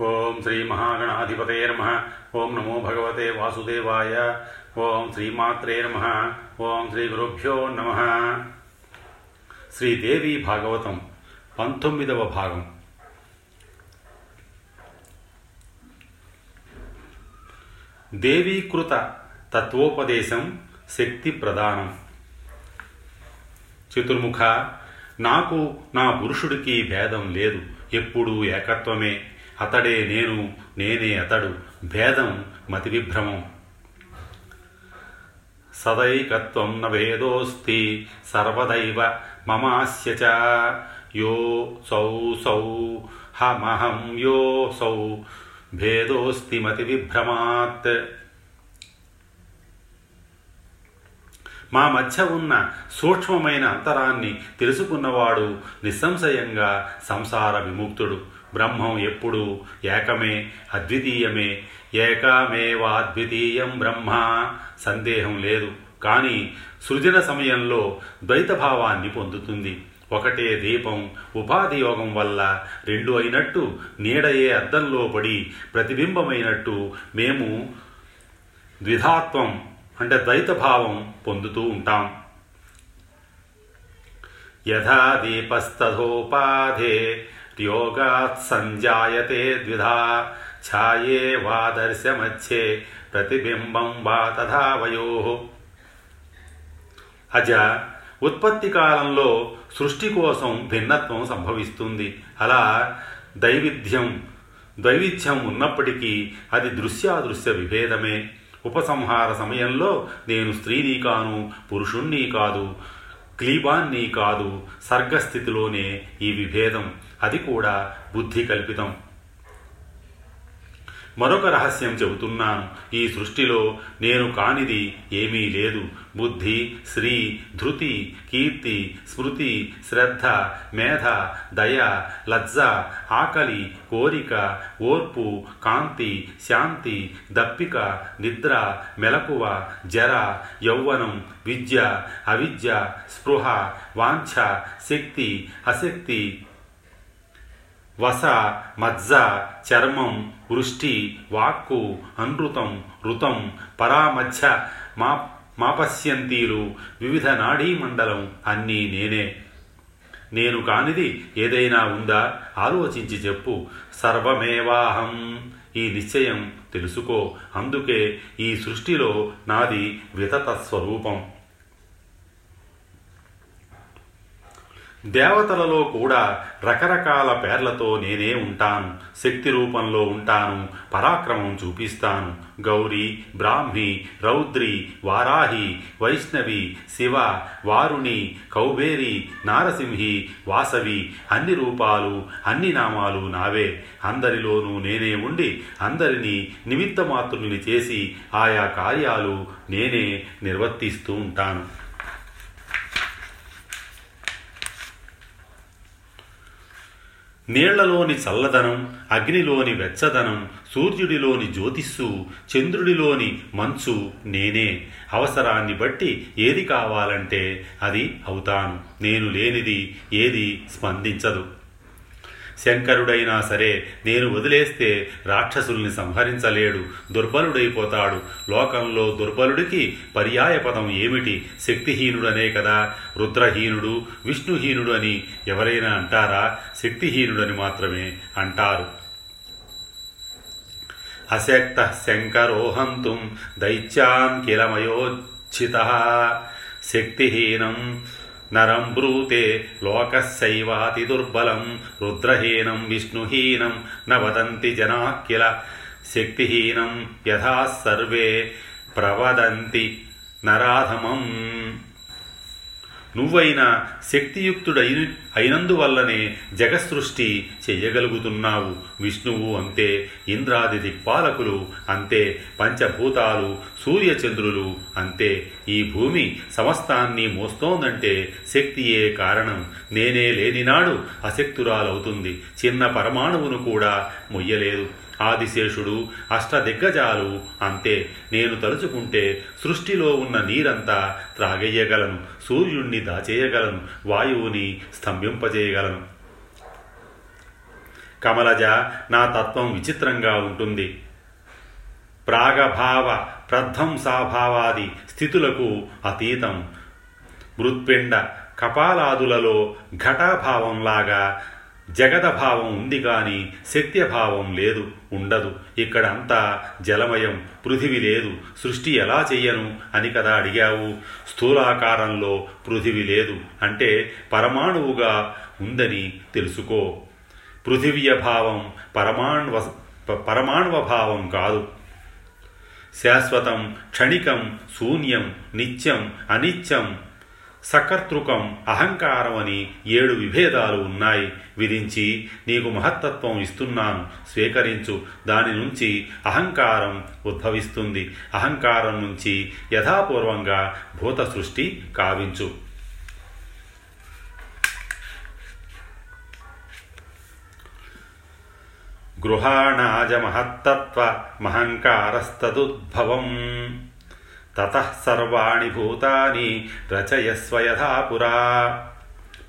ఓం శ్రీ మహాగణాధిపతే నమ. ఓం నమో భగవతే వాసుదేవాయ. ఓం శ్రీమాత్రే నమ. ఓం శ్రీ గురుభ్యో నమ. శ్రీదేవి భాగవతం పంతొమ్మిదవ భాగం. దేవీకృత తత్వోపదేశం శక్తి ప్రదానం. చతుర్ముఖ నాకు నా పురుషుడికి భేదం లేదు ఎప్పుడూ ఏకత్వమే. అతడే నేను నేనే అతడు భేదం మతి విభ్రమం సదైకత్వం న భేదోస్తి సర్వదైవ మమాస్య చ. యో సౌ సౌ హమహం యో సౌ భేదోస్తి మతి విభ్రమాత్ మా మధ్య ఉన్న సూక్ష్మమైన అంతరాన్ని తెలుసుకున్నవాడు నిస్సంశయంగా సంసార విముక్తుడు. బ్రహ్మం ఎప్పుడు ఏకమే అద్వితీయమే. ఏకమేవాద్వితీయం బ్రహ్మ. సందేహం లేదు. కానీ సృజన సమయంలో ద్వైతభావాన్ని పొందుతుంది. ఒకటే దీపం ఉపాధి యోగం వల్ల రెండు అయినట్టు నీడయే అద్దంలో పడి ప్రతిబింబమైనట్టు మేము ద్విధాత్వం అంటే ద్వైతభావం పొందుతూ ఉంటాం. యథా దీపస్తథోపాధే యోగాత్ సంజాయతే ద్విధా ఛాయే వా దర్శమచ్చే ప్రతిబింబం వా తథా వయో అజ ఉత్పత్తి కాలంలో సృష్టి కోసం భిన్నత్వం సంభవిస్తుంది. అలా దైవిధ్యం ద్వైవిధ్యం ఉన్నప్పటికీ అది దృశ్యాదృశ్య విభేదమే. ఉపసంహార సమయంలో నేను స్త్రీని కాను పురుషుణ్ణి కాదు. క్లీబాన్ని కాదు సర్గస్థితిలోనే ఈ విభేదం. అది కూడా బుద్ధి కల్పితం. మరొక రహస్యం చెబుతున్నాను. ఈ సృష్టిలో నేను కానిది ఏమీ లేదు. బుద్ధి శ్రీ ధృతి కీర్తి స్మృతి శ్రద్ధ మేధ దయ లజ్జ ఆకలి కోరిక ఓర్పు కాంతి శాంతి దప్పిక నిద్ర మెలకువ జర యౌవనం విద్య అవిద్య స్పృహ వాంఛ శక్తి అశక్తి వస మజ్జ చర్మం వృష్టి వాక్కు అనృతం ఋతం పరామధ్య మా మాపశ్యంతీలు వివిధ నాడీమండలం అన్నీ నేనే. నేను కానిది ఏదైనా ఉందా? ఆలోచించి చెప్పు. సర్వమేవాహం. ఈ నిశ్చయం తెలుసుకో. అందుకే ఈ సృష్టిలో నాది వితత స్వరూపం దేవతలలో కూడా రకరకాల పేర్లతో నేనే ఉంటాను శక్తి రూపంలో ఉంటాను పరాక్రమం చూపిస్తాను. గౌరీ బ్రాహ్మి రౌద్రి వారాహి వైష్ణవి శివ వారుణి కౌబేరి నారసింహి వాసవి అన్ని రూపాలు అన్ని నామాలు నావే. అందరిలోనూ నేనే ఉండి అందరినీ నిమిత్తమాత్రుని చేసి ఆయా కార్యాలు నేనే నిర్వర్తిస్తూ ఉంటాను. నీళ్ళలోని చల్లదనం అగ్నిలోని వెచ్చదనం సూర్యుడిలోని జ్యోతిస్సు చంద్రుడిలోని మంచు నేనే. అవసరాన్ని బట్టి ఏది కావాలంటే అది అవుతాను. నేను లేనిది ఏది స్పందించదు. శంకరుడైనా సరే నేను వదిలేస్తే రాక్షసుల్ని సంహరించలేడు దుర్బలుడైపోతాడు. లోకంలో దుర్బలుడికి పర్యాయపదం ఏమిటి? శక్తిహీనుడనే కదా. రుద్రహీనుడు విష్ణుహీనుడు అని ఎవరైనా అంటారా? శక్తిహీనుడని మాత్రమే అంటారు. అశక్త శంకరోహంతుం దైత్యాన్ కిలమయోచిత. శక్తిహీనం నరం బ్రూతే లోకస్సైవాతి దుర్బలం రుద్రహీనం విష్ణుహీనం న వదంతి జనా కిల శక్తిహీనం యథా సర్వే ప్రవదంతి నరాధమం. నువ్వైనా శక్తియుక్తుడైన అయినందువల్లనే జగసృష్టి చేయగలుగుతున్నావు. విష్ణువు అంతే ఇంద్రాది దిక్పాలకులు అంతే పంచభూతాలు సూర్యచంద్రులు అంతే. ఈ భూమి సమస్తాన్ని మోస్తోందంటే శక్తియే కారణం. నేనే లేనినాడు అశక్తురాలవుతుంది. చిన్న పరమాణువును కూడా మొయ్యలేదు. ఆదిశేషుడు అష్టదిగ్గజాలు అంతే. నేను తలుచుకుంటే సృష్టిలో ఉన్న నీరంతా త్రాగేయగలను సూర్యుణ్ణి దాచేయగలను వాయువుని స్తంభింపజేయగలను. కమలజ నా తత్వం విచిత్రంగా ఉంటుంది. ప్రాగభావ ప్రధ్వంసాభావాది స్థితులకు అతీతం. మృత్పిండ కపాలాదులలో ఘటాభావంలాగా జగదభావం ఉంది కానీ శక్త్యభావం లేదు ఉండదు. ఇక్కడ అంతా జలమయం పృథివి లేదు. సృష్టి ఎలా చెయ్యను అని కదా అడిగావు. స్థూలాకారంలో పృథివి లేదు అంటే పరమాణువుగా ఉందని తెలుసుకో. పృథివ్యభావం పరమాణువ పరమాణువ కాదు. శాశ్వతం క్షణికం శూన్యం నిత్యం అనిత్యం సకర్తృకం అహంకారం అని ఏడు విభేదాలు ఉన్నాయి. విధించి నీకు మహత్తత్వం ఇస్తున్నాను. స్వీకరించు. దాని నుంచి అహంకారం ఉద్భవిస్తుంది. అహంకారం నుంచి యథాపూర్వంగా భూత సృష్టి కావించు గృహాణాజమహత్తత్వ మహంకారస్తదుద్భవం. తతః సర్వాణి భూతాని రచయస్వయథా పురా.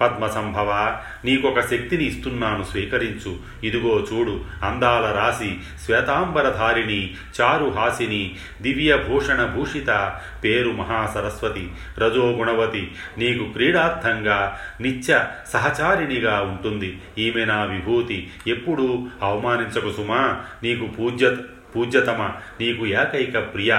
పద్మసంభవ నీకొక శక్తిని ఇస్తున్నాను స్వీకరించు. ఇదిగో చూడు అందాల రాశి శ్వేతాంబరధారిణి చారుహాసిని దివ్యభూషణ భూషిత పేరు మహాసరస్వతి రజోగుణవతి నీకు క్రీడార్థంగా నిత్య సహచారిణిగా ఉంటుంది. ఈమె నా విభూతి. ఎప్పుడూ అవమానించకు సుమా. నీకు పూజ్య పూజ్యతమ నీకు ఏకైక ప్రియ.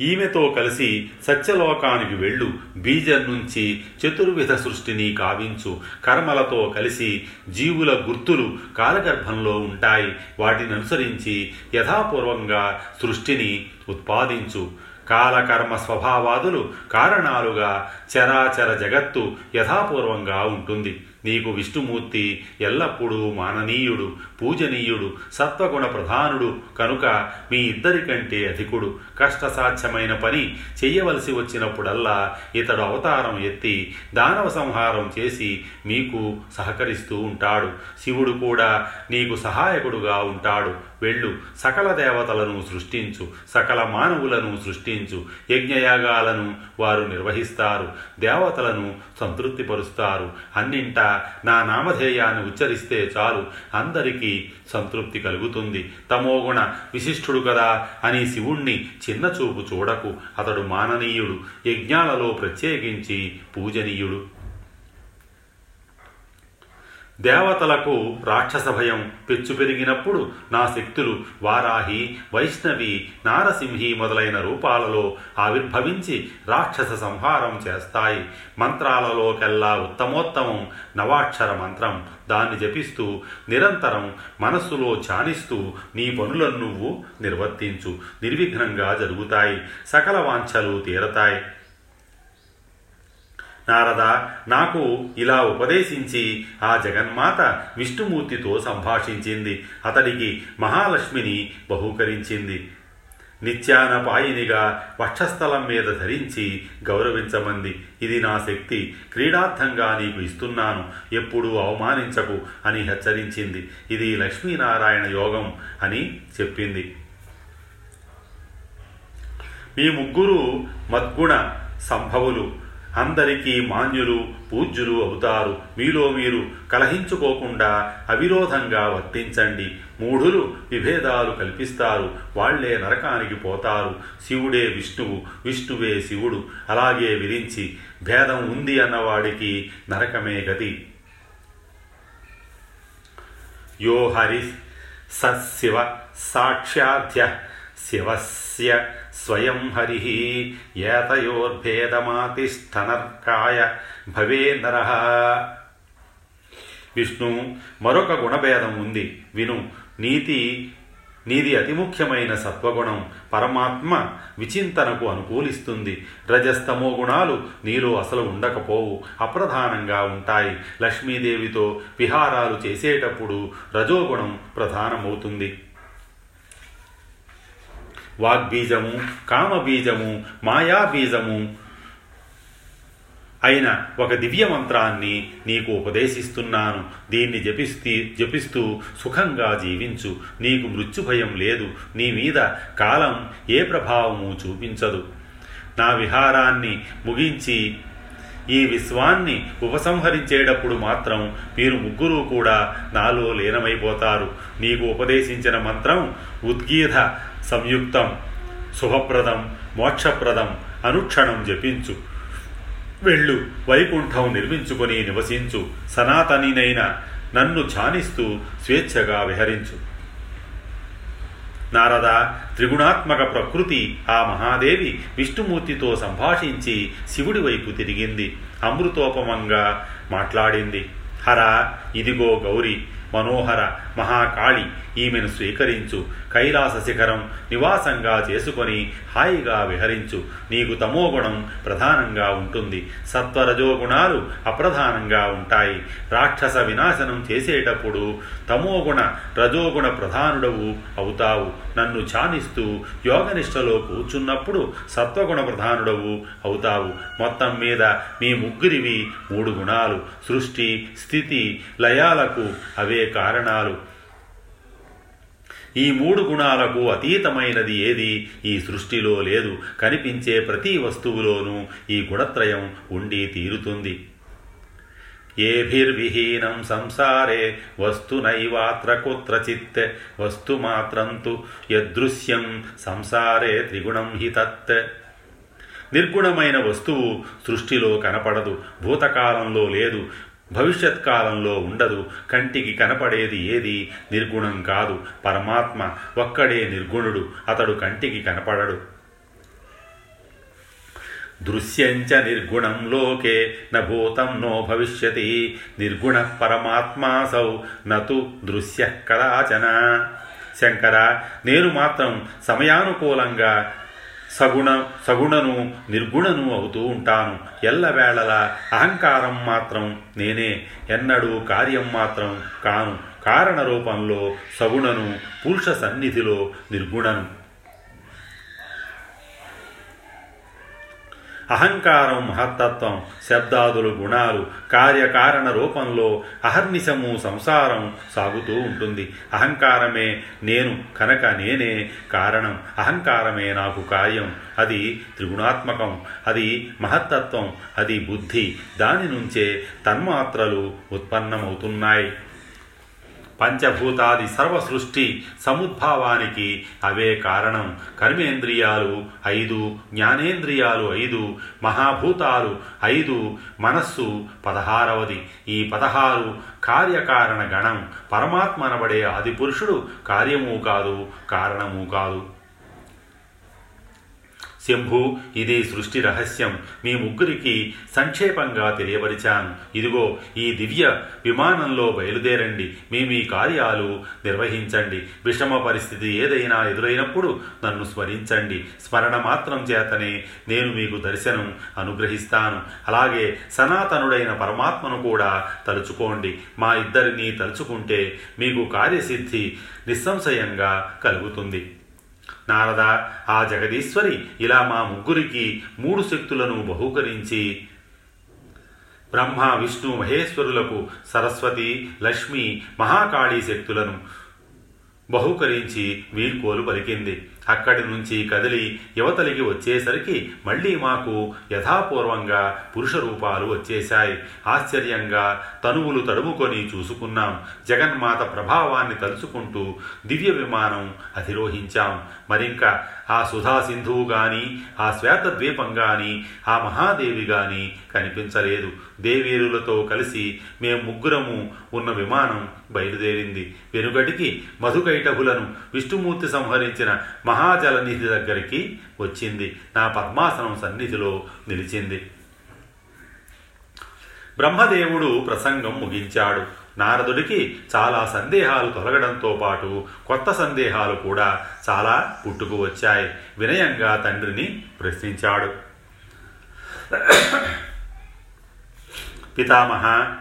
ఈమెతో కలిసి సత్యలోకానికి వెళ్ళు. బీజం నుంచి చతుర్విధ సృష్టిని కావించు. కర్మలతో కలిసి జీవుల గుర్తులు కాలగర్భంలో ఉంటాయి. వాటిని అనుసరించి యథాపూర్వంగా సృష్టిని ఉత్పాదించు. కాలకర్మ స్వభావాదులు కారణాలుగా చరాచర జగత్తు యథాపూర్వంగా ఉంటుంది. నీకు విష్ణుమూర్తి ఎల్లప్పుడూ మాననీయుడు పూజనీయుడు సత్వగుణ ప్రధానుడు కనుక మీ ఇద్దరికంటే అధికుడు. కష్టసాధ్యమైన పని చెయ్యవలసి వచ్చినప్పుడల్లా ఇతడు అవతారం ఎత్తి దానవ సంహారం చేసి మీకు సహకరిస్తూ ఉంటాడు. శివుడు కూడా నీకు సహాయకుడుగా ఉంటాడు. వెళ్ళు. సకల దేవతలను సృష్టించు. సకల మానవులను సృష్టించు. యజ్ఞయాగాలను వారు నిర్వహిస్తారు. దేవతలను సంతృప్తిపరుస్తారు. అన్నింటా నా నామధేయాన్ని ఉచ్చరిస్తే చాలు. అందరికీ సంతృప్తి కలుగుతుంది. తమోగుణ విశిష్టుడు కదా అని శివుణ్ణి చిన్నచూపు చూడకు. అతడు మాననీయుడు. యజ్ఞాలలో ప్రత్యేకించి పూజనీయుడు. దేవతలకు రాక్షస భయం పెచ్చు పెరిగినప్పుడు నా శక్తులు వారాహి వైష్ణవి నారసింహి మొదలైన రూపాలలో ఆవిర్భవించి రాక్షస సంహారం చేస్తాయి. మంత్రాలలోకెల్లా ఉత్తమోత్తమం నవాక్షర మంత్రం. దాన్ని జపిస్తూ నిరంతరం మనస్సులో ధ్యానిస్తూ నీ పనులను నువ్వు నిర్వర్తించు. నిర్విఘ్నంగా జరుగుతాయి. సకల వాంఛలు తీరతాయి. నారద నాకు ఇలా ఉపదేశించి ఆ జగన్మాత విష్ణుమూర్తితో సంభాషించింది. అతడికి మహాలక్ష్మిని బహూకరించింది. నిత్యానపాయినిగా వక్షస్థలం మీద ధరించి గౌరవించమంది. ఇది నా శక్తి. క్రీడార్థంగా నీకు ఇస్తున్నాను. ఎప్పుడూ అవమానించకు అని హెచ్చరించింది. ఇది లక్ష్మీనారాయణ యోగం అని చెప్పింది. మీ ముగ్గురు మద్గుణ సంభవులు. అందరికీ మాన్యులు పూజ్యులు అవుతారు. మీలో మీరు కలహించుకోకుండా అవిరోధంగా వర్తించండి. మూఢులు విభేదాలు కల్పిస్తారు. వాళ్ళే నరకానికి పోతారు. శివుడే విష్ణువు విష్ణువే శివుడు. అలాగే విరించి భేదం ఉంది అన్నవాడికి నరకమే గతి. యో హరి సశివ సాక్ష్యాధ్య శివస్య స్వయం హరి ఏతయోర్భేదమాతిష్టనర్కాయ. భవే భవేందర విష్ణు మరొక గుణభేదం ఉంది. విను నీతి నీది అతి ముఖ్యమైన సత్వగుణం పరమాత్మ విచింతనకు అనుకూలిస్తుంది. రజస్తమో గుణాలు నీలో అసలు ఉండకపోవు అప్రధానంగా ఉంటాయి. లక్ష్మీదేవితో విహారాలు చేసేటప్పుడు రజోగుణం ప్రధానమవుతుంది. వాగ్బీజము కామబీజము మాయాబీజము అయిన ఒక దివ్య మంత్రాన్ని నీకు ఉపదేశిస్తున్నాను. దీన్ని జపిస్తీ జపిస్తూ సుఖంగా జీవించు. నీకు మృత్యుభయం లేదు. నీ మీద కాలం ఏ ప్రభావము చూపించదు. నా విహారాన్ని ముగించి ఈ విశ్వాన్ని ఉపసంహరించేటప్పుడు మాత్రం మీరు ముగ్గురు కూడా నాలో లీనమైపోతారు. నీకు ఉపదేశించిన మంత్రం ఉద్గీధ సంయుక్తం శుభప్రదం మోక్షప్రదం అనుక్షణం జపించు. వెళ్ళు వైకుంఠం నిర్మించుకొని నివసించు. సనాతనినైన నన్ను ధ్యానిస్తూ స్వేచ్ఛగా విహరించు. నారద త్రిగుణాత్మక ప్రకృతి ఆ మహాదేవి విష్ణుమూర్తితో సంభాషించి శివుడి వైపు తిరిగింది. అమృతోపమంగా మాట్లాడింది. హర ఇదిగో గౌరి మనోహర మహాకాళి ఈమెను స్వీకరించు కైలాస శిఖరం నివాసంగా చేసుకొని హాయిగా విహరించు. నీకు తమోగుణం ప్రధానంగా ఉంటుంది. సత్వరజోగుణాలు అప్రధానంగా ఉంటాయి. రాక్షస వినాశనం చేసేటప్పుడు తమోగుణ రజోగుణ ప్రధానుడవు అవుతావు. నన్ను ఛానిస్తూ యోగనిష్టలో కూర్చున్నప్పుడు సత్వగుణ ప్రధానుడవు అవుతావు. మొత్తం మీద మీ ముగ్గురివి మూడు గుణాలు. సృష్టి స్థితి లయాలకు అవే కారణాలు. ఈ మూడు గుణాలకు అతీతమైనది ఏది? ఈ సృష్టిలో లేదు. కనిపించే ప్రతి వస్తువులోనూ ఈ గుణత్రయం ఉండి తీరుతుంది. ఏభిర్విహీనం సంసారే వస్తునైవాత్ర కుత్రచిత్. వస్తుమాత్రంతు యదృశ్యం సంసారే త్రిగుణం హి తత్. నిర్గుణమైన వస్తువు సృష్టిలో కనపడదు. భూతకాలంలో లేదు. భవిష్యత్ కాలంలో ఉండదు. కంటికి కనపడేది ఏది? నిర్గుణం కాదు. పరమాత్మ ఒక్కడే నిర్గుణుడు. అతడు కంటికి కనపడడు. దృశ్యంచ నిర్గుణం లోకే నూతం నో భవిష్యతి. నిర్గుణ పరమాత్మాసౌ నతు దృశ్య కదాచన. శంకర నేను మాత్రం సమయానుకూలంగా సగుణ సగుణను నిర్గుణను అవుతూ ఉంటాను. ఎల్లవేళల అహంకారం మాత్రం నేనే ఎన్నడూ కార్యం మాత్రం కాను. కారణ రూపంలో సగుణను పురుష సన్నిధిలో నిర్గుణను. అహంకారం మహత్తత్వం శబ్దాదులు గుణాలు కార్యకారణ రూపంలో అహర్నిశము సంసారం సాగుతూ ఉంటుంది. అహంకారమే నేను కనుక నేనే కారణం. అహంకారమే నాకు కార్యం అది త్రిగుణాత్మకం. అది మహత్తత్వం. అది బుద్ధి. దాని నుంచే తన్మాత్రలు ఉత్పన్నమవుతున్నాయి. పంచభూతాది సర్వ సృష్టి సముద్భావానికి అవే కారణం. కర్మేంద్రియాలు ఐదు జ్ఞానేంద్రియాలు ఐదు మహాభూతాలు ఐదు మనస్సు పదహారవది. ఈ పదహారు కార్యకారణ గణం. పరమాత్మనబడే ఆదిపురుషుడు కార్యము కాదు కారణము కాదు. శంభు ఇది సృష్టి రహస్యం. మీ ముగ్గురికి సంక్షేపంగా తెలియపరిచాను. ఇదిగో ఈ దివ్య విమానంలో బయలుదేరండి. మీ మీ కార్యాలు నిర్వహించండి. విషమ పరిస్థితి ఏదైనా ఎదురైనప్పుడు నన్ను స్మరించండి. స్మరణ మాత్రం చేతనే నేను మీకు దర్శనం అనుగ్రహిస్తాను. అలాగే సనాతనుడైన పరమాత్మను కూడా తలుచుకోండి. మా ఇద్దరిని తలుచుకుంటే మీకు కార్యసిద్ధి నిస్సంశయంగా కలుగుతుంది. నారద ఆ జగదీశ్వరి ఇలా మా ముగ్గురికి మూడు శక్తులను బహూకరించి బ్రహ్మ విష్ణు మహేశ్వరులకు సరస్వతి లక్ష్మి మహాకాళీ శక్తులను బహుకరించి వీడ్కోలు పలికింది. అక్కడి నుంచి కదిలి యువతలికి వచ్చేసరికి మళ్ళీ మాకు యథాపూర్వంగా పురుష రూపాలు వచ్చేశాయి. ఆశ్చర్యంగా తనువులు తడుముకొని చూసుకున్నాం. జగన్మాత ప్రభావాన్ని తలుచుకుంటూ దివ్య విమానం అధిరోహించాం. మరింక ఆ సుధా సింధువు గాని ఆ శ్వేతద్వీపం గాని ఆ మహాదేవి గాని కనిపించలేదు. దేవీరులతో కలిసి మేము ముగ్గురము ఉన్న విమానం బయలుదేరింది. వెనుగటికి మధుకైటభులను విష్ణుమూర్తి సంహరించిన మహా మహాజలనిధి దగ్గరికి వచ్చింది. నా పద్మాసనం సన్నిధిలో నిలిచింది. బ్రహ్మదేవుడు ప్రసంగం ముగించాడు. నారదుడికి చాలా సందేహాలు తొలగడంతో పాటు కొత్త సందేహాలు కూడా చాలా పుట్టుకు వచ్చాయి. వినయంగా తండ్రిని ప్రశ్నించాడు. పితామహ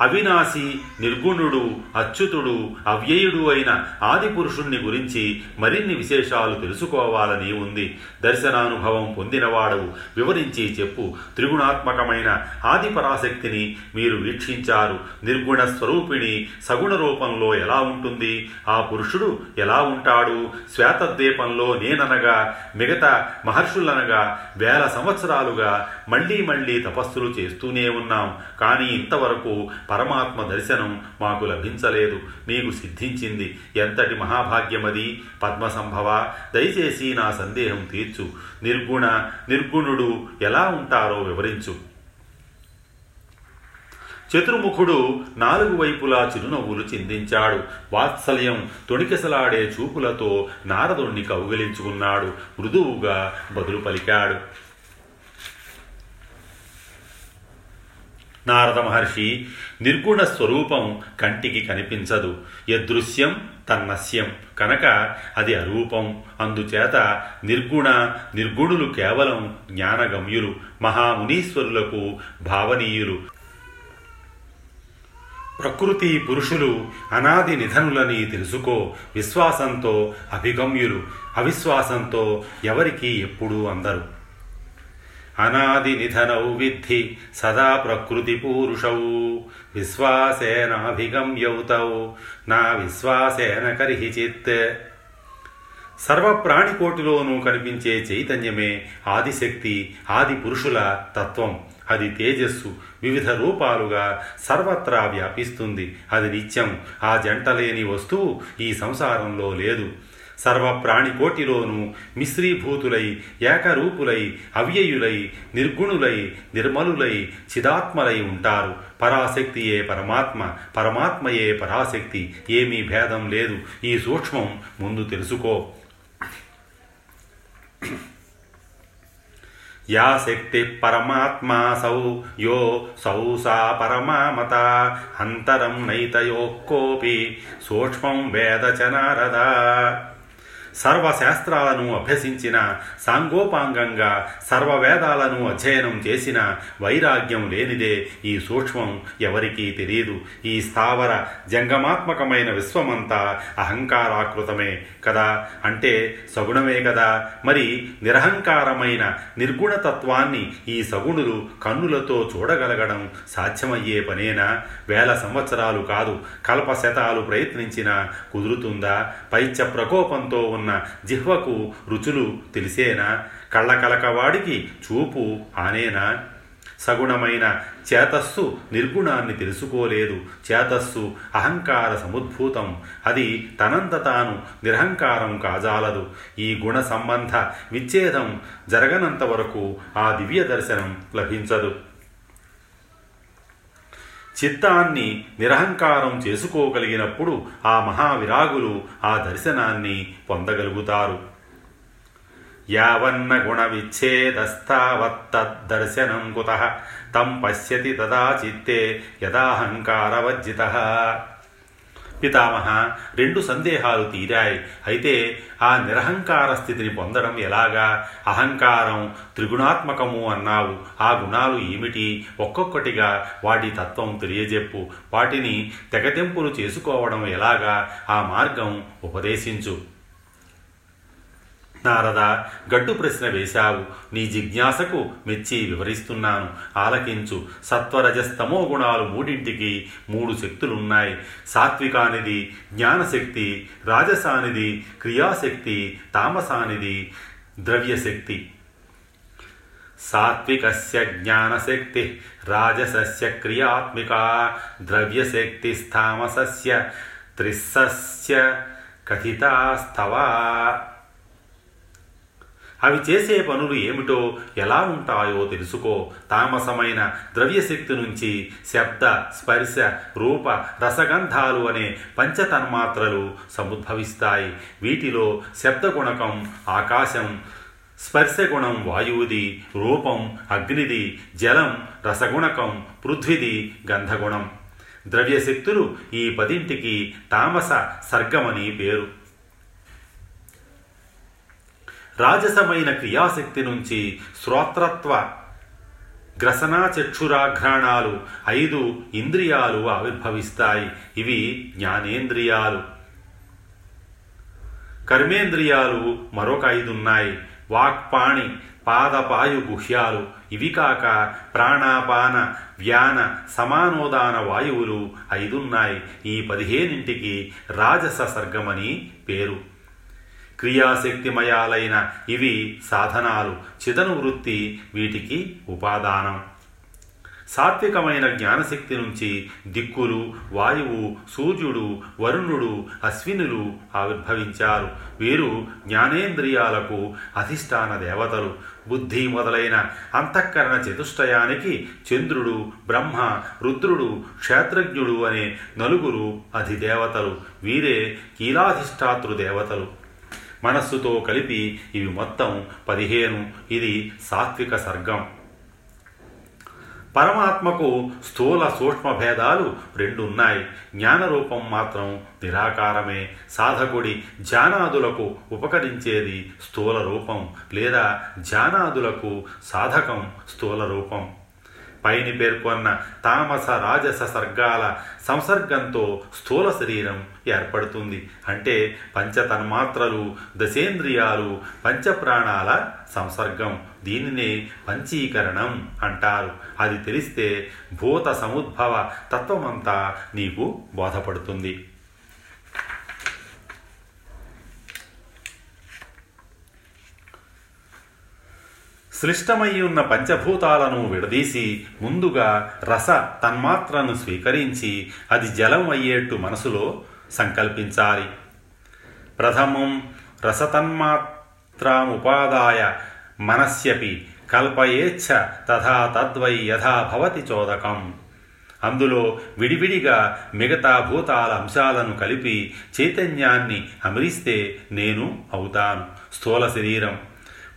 అవినాశి నిర్గుణుడు అచ్యుతుడు అవ్యయుడు అయిన ఆదిపురుషుణ్ణి గురించి మరిన్ని విశేషాలు తెలుసుకోవాలని ఉంది. దర్శనానుభవం పొందినవాడు వివరించి చెప్పు. త్రిగుణాత్మకమైన ఆదిపరాశక్తిని మీరు వీక్షించారు. నిర్గుణ స్వరూపిణి సగుణ రూపంలో ఎలా ఉంటుంది? ఆ పురుషుడు ఎలా ఉంటాడు? శ్వేతద్వీపంలో నేననగా మిగతా మహర్షులనగా వేల సంవత్సరాలుగా మళ్ళీ మళ్ళీ తపస్సులు చేస్తూనే ఉన్నాం. కానీ ఇంతవరకు పరమాత్మ దర్శనం మాకు లభించలేదు. మీకు సిద్ధించింది ఎంతటి మహాభాగ్యమది? పద్మసంభవ దయచేసి నా సందేహం తీర్చు. నిర్గుణ నిర్గుణుడు ఎలా ఉంటారో వివరించు. చతుర్ముఖుడు నాలుగు వైపులా చిరునవ్వులు చిందించాడు. వాత్సల్యం తొణికెసలాడే చూపులతో నారదుణ్ణి కౌగిలించుకున్నాడు. మృదువుగా బదులు పలికాడు. నారద మహర్షి నిర్గుణ స్వరూపం కంటికి కనిపించదు. యదృశ్యం తన్నస్యం. కనుక అది అరూపం. అందుచేత నిర్గుణ నిర్గుణులు కేవలం జ్ఞానగమ్యులు మహామునీశ్వరులకు భావనీయులు. ప్రకృతి పురుషులు అనాది నిధనులని తెలుసుకో విశ్వాసంతో అభిగమ్యులు. అవిశ్వాసంతో ఎవరికి ఎప్పుడూ అందరు. అనాది నిధనౌ విద్ధి సదా ప్రకృతి పూరుషౌ విశ్వాసేనాభిగమ్యౌతౌ నా విశ్వాసేన కరిహి సర్వప్రాణికోటిలోనూ కనిపించే చైతన్యమే ఆదిశక్తి ఆది పురుషుల తత్వం. అది తేజస్సు వివిధ రూపాలుగా సర్వత్రా వ్యాపిస్తుంది. అది నిత్యం. ఆ జంటలేని వస్తువు ఈ సంసారంలో లేదు. సర్వ ప్రాణికోటిలోనూ మిశ్రీభూతులై ఏకరూపులై అవ్యయులై నిర్గుణులై నిర్మలులై చిదాత్మలై ఉంటారు. పరాశక్తియే పరమాత్మ పరమాత్మయే పరాశక్తి ఏమీ భేదం లేదు. ఈ సూక్ష్మం ముందు తెలుసుకో. యా శక్తి పరమాత్మాసౌ యో సౌ సా పరమామత అంతరం నైతయో కోపి సూక్ష్మం వేద చ నారద. సర్వశాస్త్రాలను అభ్యసించిన సాంగోపాంగంగా సర్వవేదాలను అధ్యయనం చేసిన వైరాగ్యం లేనిదే ఈ సూక్ష్మం ఎవరికీ తెలియదు ఈ స్థావర జంగమాత్మకమైన విశ్వమంతా అహంకారాకృతమే కదా? అంటే సగుణమే కదా? మరి నిరహంకారమైన నిర్గుణతత్వాన్ని ఈ సగుణులు కన్నులతో చూడగలగడం సాధ్యమయ్యే పనేనా? వేల సంవత్సరాలు కాదు కల్పశతాలు ప్రయత్నించినా కుదురుతుందా? పైత్య ప్రకోపంతో ఉన్న ఉన్న జిహ్వకు రుచులు తెలిసేనా? కళ్ళకలకవాడికి చూపు ఆనేనా? సగుణమైన చేతస్సు నిర్గుణాన్ని తెలుసుకోలేదు. చేతస్సు అహంకార సముద్భూతం. అది తనంత తాను నిరహంకారం కాజాలదు. ఈ గుణ సంబంధ విచ్ఛేదం జరగనంత వరకు ఆ దివ్య దర్శనం లభించదు. చిత్తాన్ని నిరహంకారం చేసుకోగలిగినప్పుడు ఆ మహావిరాగులు ఆ దర్శనాన్ని పొందగలుగుతారు. యావన్న గుణ విచ్ఛేదస్తావత్తద్దర్శనం కుత తం పశ్యతి తదా చిత్తే యదాహంకారవర్జిత. పితామహ రెండు సందేహాలు తీరాయి. అయితే ఆ నిరహంకార స్థితిని పొందడం ఎలాగా? అహంకారం త్రిగుణాత్మకము అన్నావు. ఆ గుణాలు ఏమిటి? ఒక్కొక్కటిగా వాటి తత్వం తెలియజెప్పు. వాటిని తెగతెంపులు చేసుకోవడం ఎలాగా? ఆ మార్గం ఉపదేశించు. నారద గడ్డు ప్రశ్న వేశావు. నీ జిజ్ఞాసకు మెచ్చి వివరిస్తున్నాను. ఆలకించు. సత్వరజస్తమో గుణాలు మూడింటికి మూడు శక్తులున్నాయి. సాత్వికానిది జ్ఞానశక్తి రాజసానిది క్రియాశక్తి తామసానిది ద్రవ్యశక్తి. సాత్వికస్య జ్ఞానశక్తి రాజసస్య క్రియాత్మిక ద్రవ్యశక్తిస్తామసస్య త్రిస్సస్య కథితాస్తవా. అవి చేసే పనులు ఏమిటో ఎలా ఉంటాయో తెలుసుకో. తామసమైన ద్రవ్యశక్తి నుంచి శబ్ద స్పర్శ రూప రసగంధాలు అనే పంచతన్మాత్రలు సముద్భవిస్తాయి. వీటిలో శబ్దగుణకం ఆకాశం స్పర్శగుణం వాయువుది రూపం అగ్నిది జలం రసగుణకం పృథ్విది గంధగుణం. ద్రవ్యశక్తులు ఈ పదింటికి తామస సర్గమని పేరు. రాజసమైన క్రియాశక్తి నుంచి శ్రోత్రత్వ గ్రసనా చక్షురాఘ్రాణాలు ఐదు ఇంద్రియాలు ఆవిర్భవిస్తాయి. ఇవి జ్ఞానేంద్రియాలు. కర్మేంద్రియాలు మరొక ఐదున్నాయి. వాక్పాణి పాదపాయు గుహ్యాలు ఇవి కాక ప్రాణాపాన వ్యాన సమానోదాన వాయువులు ఐదున్నాయి. ఈ పదిహేనింటికి రాజస సర్గమని పేరు. క్రియాశక్తిమయాలైన ఇవి సాధనాలు. చిదను వృత్తి వీటికి ఉపాదానం. సాత్వికమైన జ్ఞానశక్తి నుంచి దిక్కులు వాయువు సూర్యుడు వరుణుడు అశ్వినులు ఆవిర్భవించారు. వీరు జ్ఞానేంద్రియాలకు అధిష్టాన దేవతలు. బుద్ధి మొదలైన అంతఃకరణ చతుష్టయానికి చంద్రుడు బ్రహ్మ రుద్రుడు క్షేత్రజ్ఞుడు అనే నలుగురు అధిదేవతలు. వీరే కీలాధిష్టాతృ దేవతలు. మనస్సుతో కలిపి ఇవి మొత్తం పదిహేను. ఇది సాత్విక సర్గం. పరమాత్మకు స్థూల సూక్ష్మ భేదాలు రెండున్నాయి జ్ఞానరూపం మాత్రం నిరాకారమే. సాధకుడి జానాదులకు ఉపకరించేది స్థూల రూపం లేదా జానాదులకు సాధకం స్థూల రూపం. పైని పేర్కొన్న తామస రాజస సర్గాల సంసర్గంతో స్థూల శరీరం ఏర్పడుతుంది. అంటే పంచతన్మాత్రలు దశేంద్రియాలు పంచప్రాణాల సంసర్గం. దీనినే పంచీకరణం అంటారు. అది తెలిస్తే భూత సముద్భవ తత్వమంతా నీకు బోధపడుతుంది. సృష్టమై ఉన్న పంచభూతాలను విడదీసి ముందుగా రస తన్మాత్రను స్వీకరించి అది జలం అయ్యేట్టు మనసులో సంకల్పించాలి. ప్రథమం రసతన్మాత్రముపాదాయ మనస్యపి కల్పయేచ్ఛ తథా తద్వై యథా భవతి చోదకం. అందులో విడివిడిగా మిగతా భూతాల అంశాలను కలిపి చైతన్యాన్ని అమరిస్తే నేను అవుతాను. స్థూల శరీరం.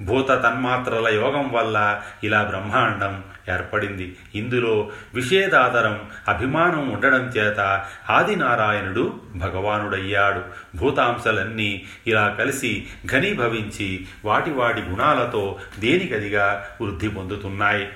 భూత తన్మాత్రల యోగం వల్ల ఇలా బ్రహ్మాండం ఏర్పడింది. ఇందులో విషేదాదరం అభిమానం ఉండడం చేత ఆదినారాయణుడు భగవానుడయ్యాడు. భూతాంశలన్నీ ఇలా కలిసి ఘనీభవించి వాటి వాటి గుణాలతో దేనికదిగా వృద్ధి పొందుతున్నాయి?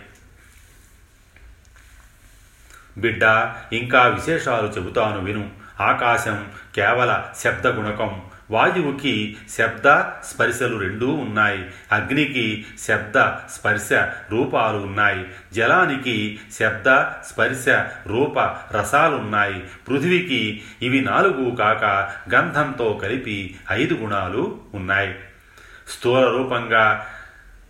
బిడ్డ ఇంకా విశేషాలు చెబుతాను విను. ఆకాశం కేవల శబ్దగుణకం వాయువుకి శబ్ద స్పర్శలు రెండూ ఉన్నాయి. అగ్నికి శబ్ద స్పర్శ రూపాలు ఉన్నాయి. జలానికి శబ్ద స్పర్శ రూప రసాలున్నాయి. పృథివికి ఇవి నాలుగు కాక గంధంతో కలిపి ఐదు గుణాలు ఉన్నాయి. స్థూల రూపంగా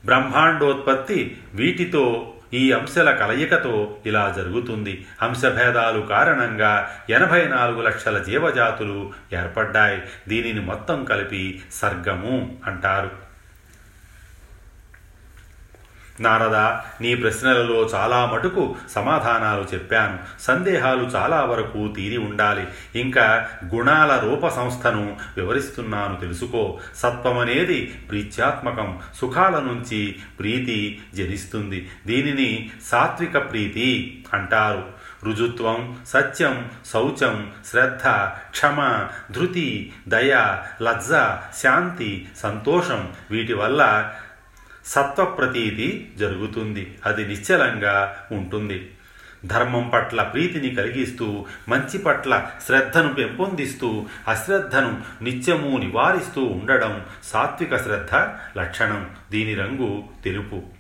బ్రహ్మాండోత్పత్తి వీటితో ఈ అంశాల కలయికతో ఇలా జరుగుతుంది. అంశభేదాలు కారణంగా ఎనభై నాలుగు లక్షల జీవజాతులు ఏర్పడ్డాయి. దీనిని మొత్తం కలిపి సర్గము అంటారు. నారద నీ ప్రశ్నలలో చాలా మటుకు సమాధానాలు చెప్పాను. సందేహాలు చాలా వరకు తీరి ఉండాలి. ఇంకా గుణాల రూప సంస్థను వివరిస్తున్నాను తెలుసుకో. సత్వమనేది ప్రీత్యాత్మకం. సుఖాల నుంచి ప్రీతి జనిస్తుంది. దీనిని సాత్విక ప్రీతి అంటారు. రుజుత్వం సత్యం శౌచం శ్రద్ధ క్షమ ధృతి దయ లజ్జ శాంతి సంతోషం వీటి వల్ల సత్వప్రతీతి జరుగుతుంది. అది నిశ్చలంగా ఉంటుంది. ధర్మం పట్ల ప్రీతిని కలిగిస్తూ మంచి పట్ల శ్రద్ధను పెంపొందిస్తూ అశ్రద్ధను నిత్యము నివారిస్తూ ఉండడం సాత్విక శ్రద్ధ లక్షణం. దీని రంగు తెలుపు.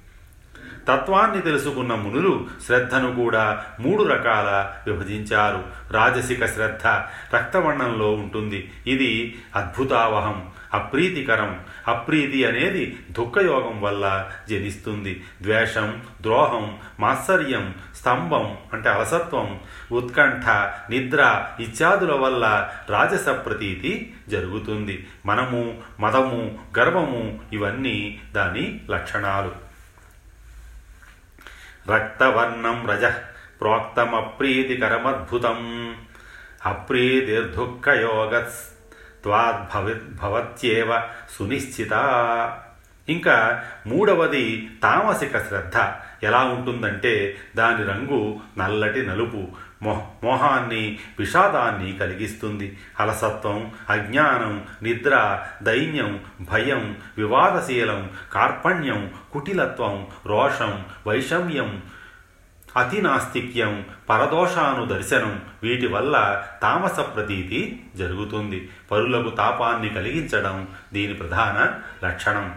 తత్వాన్ని తెలుసుకున్న మునులు శ్రద్ధను కూడా మూడు రకాల విభజించారు. రాజసిక శ్రద్ధ రక్తవర్ణంలో ఉంటుంది. ఇది అద్భుతావహం అప్రీతికరం. అప్రీతి అనేది దుఃఖయోగం వల్ల జనిస్తుంది. ద్వేషం ద్రోహం మాత్సర్యం స్తంభం అంటే అలసత్వం ఉత్కంఠ నిద్ర ఇత్యాదుల వల్ల రాజస ప్రతీతి జరుగుతుంది. మనము మదము గర్వము ఇవన్నీ దాని లక్షణాలు. రక్తవర్ణం రజ ప్రోక్తమప్రీతికరమద్భుతం. అప్రీతిర్దుఃఖయోగస్ భవత్యేవ సునిశ్చిత. ఇంకా మూడవది తామసిక శ్రద్ధ. ఎలా ఉంటుందంటే దాని రంగు నల్లటి నలుపు మోహ మోహాన్ని విషాదాన్ని కలిగిస్తుంది. అలసత్వం అజ్ఞానం నిద్ర దైన్యం భయం వివాదశీలం కార్పణ్యం కుటిలత్వం రోషం వైషమ్యం అతి నాస్తిక్యం పరదోషాను దర్శనం వీటి వల్ల తామస ప్రతీతి జరుగుతుంది. పరులకు తాపాన్ని కలిగించడం దీని ప్రధాన లక్షణం.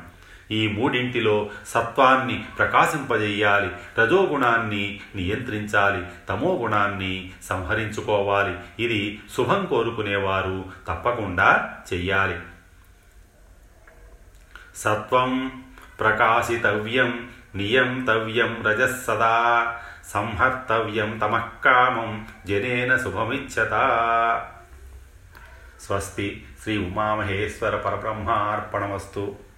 ఈ మూడింటిలో సత్వాన్ని ప్రకాశింపజేయాలి రజోగుణాన్ని నియంత్రించాలి తమో గుణాన్ని సంహరించుకోవాలి. ఇది శుభం కోరుకునేవారు తప్పకుండా చెయ్యాలి. సత్వం ప్రకాశితవ్యం నియంతవ్యం రజస్సదా సంహర్తవ్యం తమఃకామం జనేన శుభమిచ్చత స్వస్తి శ్రీ ఉమామహేశ్వర పరబ్రహ్మార్పణమస్తు.